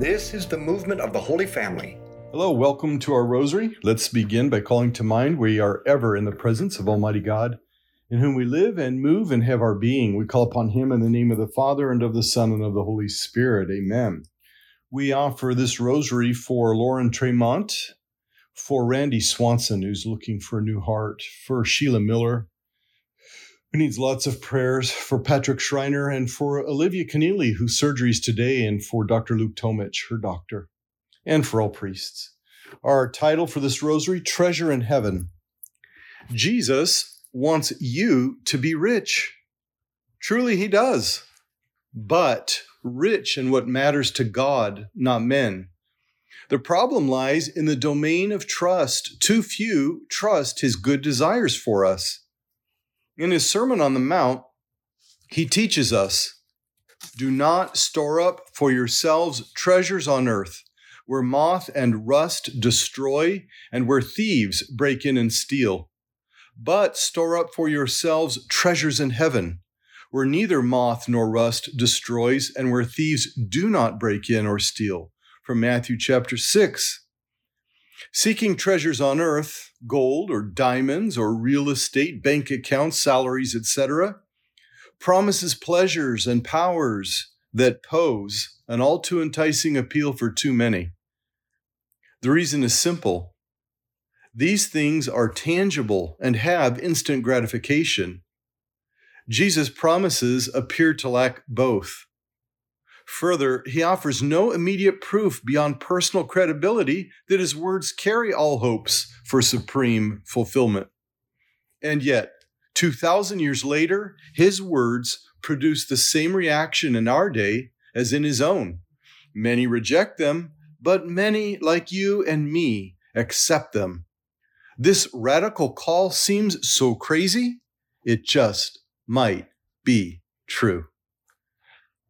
This is the movement of the Holy Family. Hello, welcome to our rosary. Let's begin by calling to mind we are ever in the presence of Almighty God, in whom we live and move and have our being. We call upon Him in the name of the Father and of the Son and of the Holy Spirit. Amen. We offer this rosary for Lauren Tremont, for Randy Swanson, who's looking for a new heart, for Sheila Miller, who needs lots of prayers, for Patrick Schreiner, and for Olivia Keneally, whose surgery is today, and for Dr. Luke Tomich, her doctor, and for all priests. Our title for this rosary, Treasure in Heaven. Jesus wants you to be rich. Truly, he does. But rich in what matters to God, not men. The problem lies in the domain of trust. Too few trust his good desires for us. In his Sermon on the Mount, he teaches us do not store up for yourselves treasures on earth, where moth and rust destroy, and where thieves break in and steal. But store up for yourselves treasures in heaven, where neither moth nor rust destroys, and where thieves do not break in or steal. From Matthew chapter 6. Seeking treasures on earth, gold or diamonds or real estate, bank accounts, salaries, etc., promises pleasures and powers that pose an all too enticing appeal for too many. The reason is simple. These things are tangible and have instant gratification. Jesus' promises appear to lack both. Further, he offers no immediate proof beyond personal credibility that his words carry all hopes for supreme fulfillment. And yet, 2,000 years later, his words produce the same reaction in our day as in his own. Many reject them, but many, like you and me, accept them. This radical call seems so crazy, it just might be true.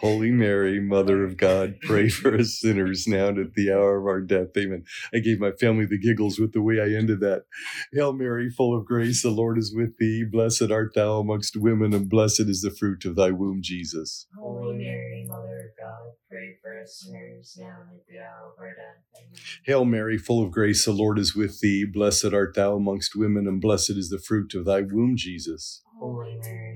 Holy Mary, Mother of God, pray for us sinners now and at the hour of our death. Amen. I gave my family the giggles with the way I ended that. Hail Mary, full of grace, the Lord is with thee. Blessed art thou amongst women, and blessed is the fruit of thy womb, Jesus. Holy Mary, Mother of God, pray for us sinners, now and at the hour of our death. Amen. Hail Mary, full of grace, the Lord is with thee. Blessed art thou amongst women, and blessed is the fruit of thy womb, Jesus. Holy Mary,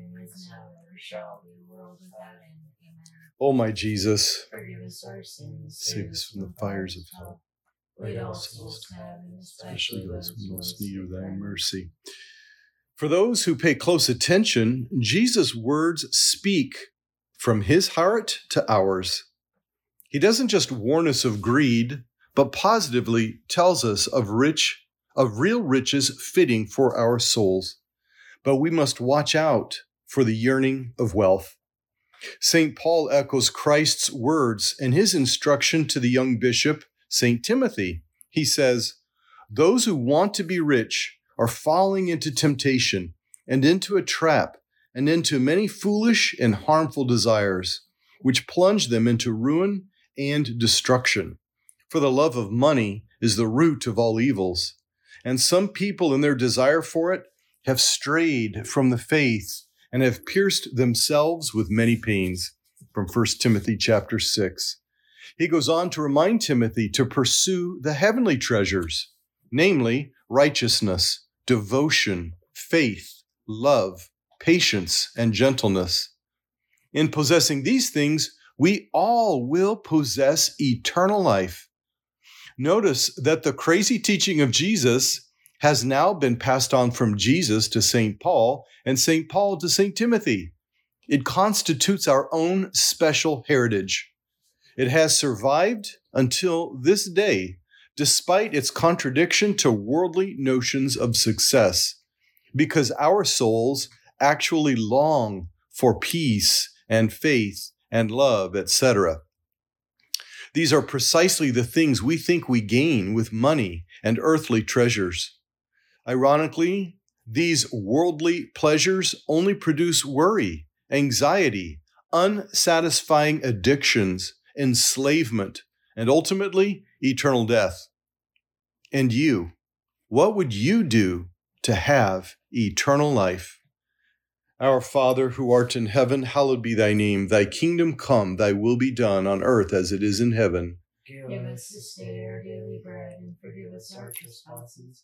shall be, world without end. Amen. O my Jesus, Forgive us our sins, save us from the fires of hell. Lead all souls to heaven, especially those who most need of thy mercy. For those who pay close attention, Jesus' words speak from his heart to ours. He doesn't just warn us of greed, but positively tells us of rich, of real riches fitting for our souls. But we must watch out for the yearning of wealth. St. Paul echoes Christ's words in his instruction to the young bishop, St. Timothy. He says, Those who want to be rich are falling into temptation and into a trap and into many foolish and harmful desires, which plunge them into ruin and destruction. For the love of money is the root of all evils. And some people, in their desire for it, have strayed from the faith and have pierced themselves with many pains. From 1 Timothy chapter 6. He goes on to remind Timothy to pursue the heavenly treasures, namely righteousness, devotion, faith, love, patience, and gentleness. In possessing these things, we all will possess eternal life. Notice that the crazy teaching of Jesus has now been passed on from Jesus to St. Paul and St. Paul to St. Timothy. It constitutes our own special heritage. It has survived until this day, despite its contradiction to worldly notions of success, because our souls actually long for peace and faith and love, etc. These are precisely the things we think we gain with money and earthly treasures. Ironically, these worldly pleasures only produce worry, anxiety, unsatisfying addictions, enslavement, and ultimately eternal death. And you, what would you do to have eternal life? Our Father, who art in heaven, hallowed be thy name. Thy kingdom come, thy will be done on earth as it is in heaven. Give us this day our daily bread and forgive us our trespasses,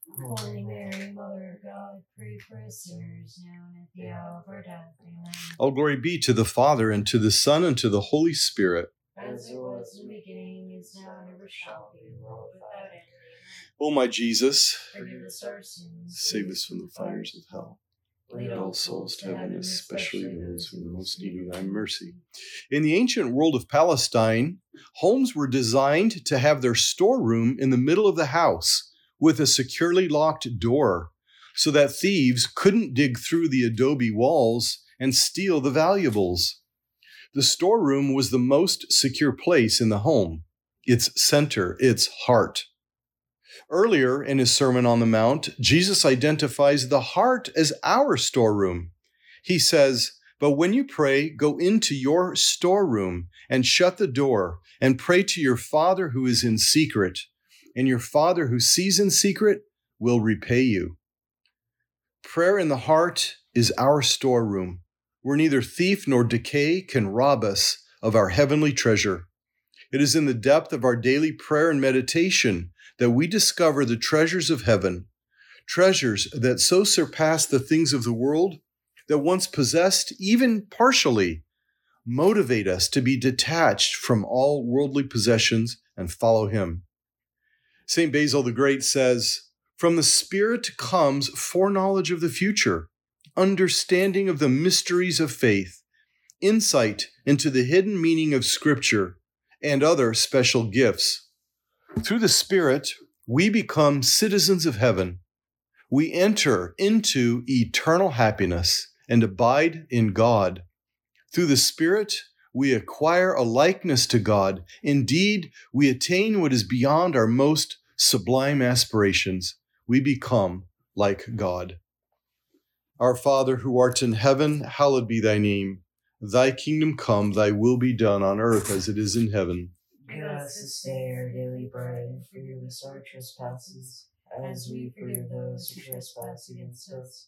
Oh, Holy Mary, Mother of God, pray for us sinners, now and at the hour of our death. Amen. All glory be to the Father, and to the Son, and to the Holy Spirit. As it was in the beginning, is now, and ever shall be, world without end. O my Jesus, Forgive us our sins. save us from the fires of hell. Lead all souls to heaven, especially those who most need of thy mercy. In the ancient world of Palestine, homes were designed to have their storeroom in the middle of the house with a securely locked door so that thieves couldn't dig through the adobe walls and steal the valuables. The storeroom was the most secure place in the home, its center, its heart. Earlier in his Sermon on the Mount, Jesus identifies the heart as our storeroom. He says, But when you pray, go into your storeroom and shut the door and pray to your Father who is in secret, and your Father who sees in secret will repay you. Prayer in the heart is our storeroom, where neither thief nor decay can rob us of our heavenly treasure. It is in the depth of our daily prayer and meditation that we discover the treasures of heaven, treasures that so surpass the things of the world that once possessed, even partially, motivate us to be detached from all worldly possessions and follow Him. St. Basil the Great says, From the Spirit comes foreknowledge of the future, understanding of the mysteries of faith, insight into the hidden meaning of Scripture, and other special gifts. Through the Spirit, we become citizens of heaven. We enter into eternal happiness and abide in God. Through the Spirit, we acquire a likeness to God. Indeed, we attain what is beyond our most sublime aspirations. We become like God. Our Father who art in heaven, hallowed be thy name. Thy kingdom come, thy will be done on earth as it is in heaven. Give us this day our daily bread, and forgive us our trespasses, as we forgive those who trespass against us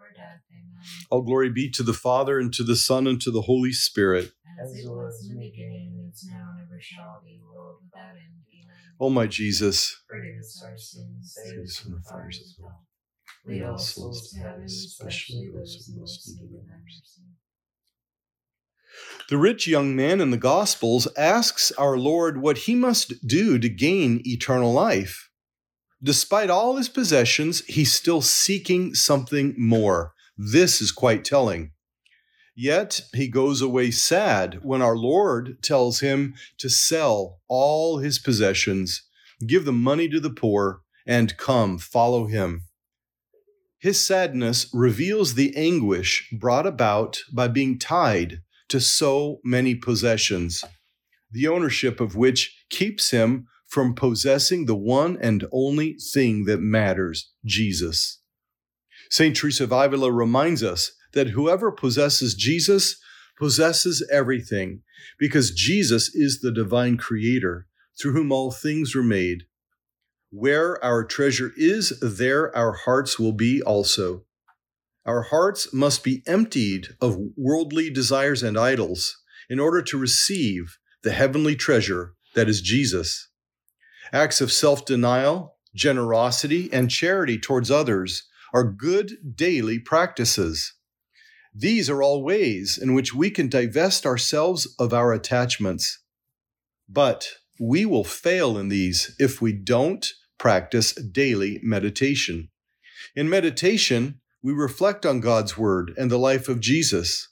All glory be to the Father, and to the Son, and to the Holy Spirit. As it was in the beginning, is now, and ever shall be, world without end. Amen. O my Jesus, Forgive us our sins, Save us from the fires fires of of hell. Lead all souls to heaven, especially those who most need need of of thy thy mercy. mercy. the rich young man in the Gospels asks our Lord what he must do to gain eternal life. Despite all his possessions, he's still seeking something more. This is quite telling. Yet he goes away sad when our Lord tells him to sell all his possessions, give the money to the poor, and come follow him. His sadness reveals the anguish brought about by being tied to so many possessions, the ownership of which keeps him from possessing the one and only thing that matters Jesus. St. Teresa of Avila reminds us that whoever possesses Jesus possesses everything because Jesus is the divine creator through whom all things were made. Where our treasure is, there our hearts will be also. Our hearts must be emptied of worldly desires and idols in order to receive the heavenly treasure that is Jesus. Acts of self denial, generosity, and charity towards others are good daily practices. These are all ways in which we can divest ourselves of our attachments. But we will fail in these if we don't practice daily meditation. In meditation, we reflect on God's Word and the life of Jesus.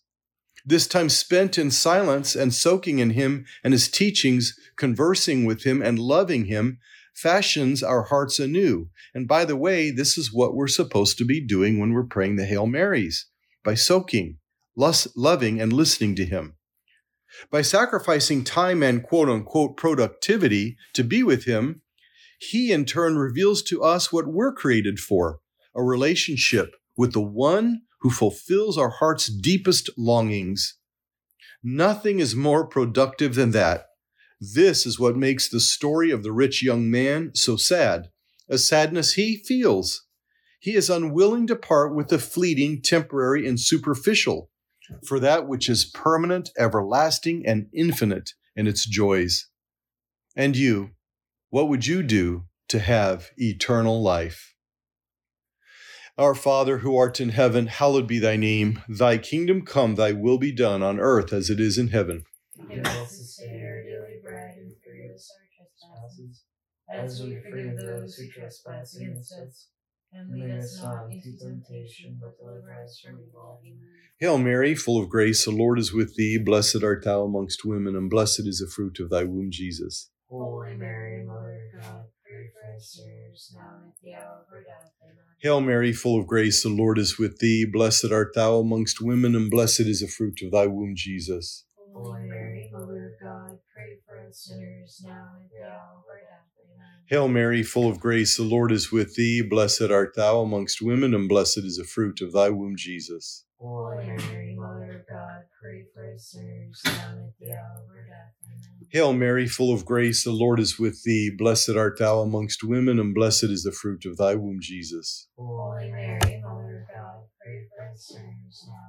This time spent in silence and soaking in Him and His teachings, conversing with Him and loving Him, fashions our hearts anew. And by the way, this is what we're supposed to be doing when we're praying the Hail Marys by soaking, loving, and listening to Him. By sacrificing time and quote unquote productivity to be with Him, He in turn reveals to us what we're created for a relationship with the one who fulfills our heart's deepest longings. Nothing is more productive than that. This is what makes the story of the rich young man so sad, a sadness he feels. He is unwilling to part with the fleeting, temporary, and superficial for that which is permanent, everlasting, and infinite in its joys. And you, what would you do to have eternal life? Our Father who art in heaven, hallowed be thy name. Thy kingdom come, thy will be done on earth as it is in heaven. Give us this day our daily bread and forgive us our trespasses, as we forgive those who trespass against us. And lead us not into temptation, but deliver us from evil. Amen. Hail Mary, full of grace, the Lord is with thee. Blessed art thou amongst women, and blessed is the fruit of thy womb, Jesus. Holy Mary, Mother of God, pray for us sinners, now and at the hour of our death. Hail Mary, full of grace, the Lord is with thee. Blessed art thou amongst women, and blessed is the fruit of thy womb, Jesus. Holy Mary, Mother of God, pray for us sinners, now and at the hour of our death. Amen. Hail Mary, full of grace, the Lord is with thee. Blessed art thou amongst women, and blessed is the fruit of thy womb, Jesus. Holy Mary, Mother of God, pray for us sinners, now and at the hour of our death. Amen. Hail Mary, full of grace, the Lord is with thee. Blessed art thou amongst women, and blessed is the fruit of thy womb, Jesus. Holy Mary, Mother of God, pray for us sinners, now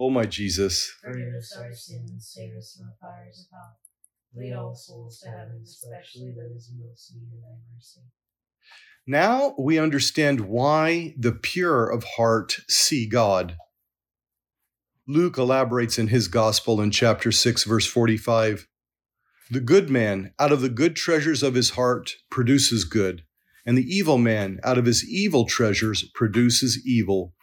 O my Jesus, Forgive us our sins, save us from the fires of hell. Lead all souls to heaven, especially those in most need of thy mercy. now we understand why the pure of heart see God. Luke elaborates in his gospel in chapter 6, verse 45. The good man, out of the good treasures of his heart, produces good, and the evil man, out of his evil treasures, produces evil.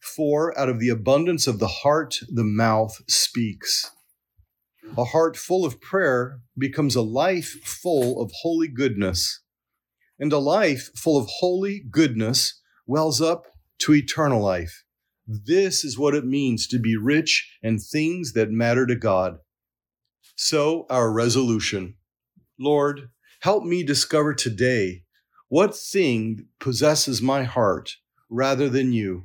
For out of the abundance of the heart, the mouth speaks. A heart full of prayer becomes a life full of holy goodness, and a life full of holy goodness wells up to eternal life. This is what it means to be rich in things that matter to God. So, our resolution Lord, help me discover today what thing possesses my heart rather than you,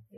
the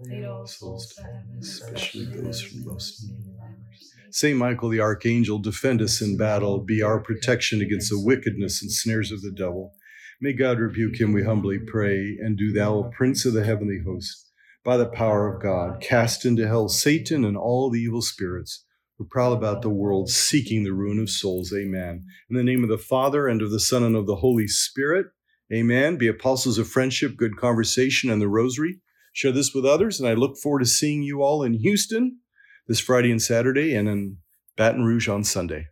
Lead all souls to heaven, especially those who most need need thy mercy. Saint Michael the Archangel, defend us in battle, be our protection against the wickedness and snares of the devil. May God rebuke him, we humbly pray, and do thou, O Prince of the heavenly host, by the power of God, cast into hell Satan and all the evil spirits who prowl about the world seeking the ruin of souls. Amen. In the name of the Father, and of the Son, and of the Holy Spirit. Amen. Be apostles of friendship, good conversation, and the rosary. Share this with others, and I look forward to seeing you all in Houston this Friday and Saturday, and in Baton Rouge on Sunday.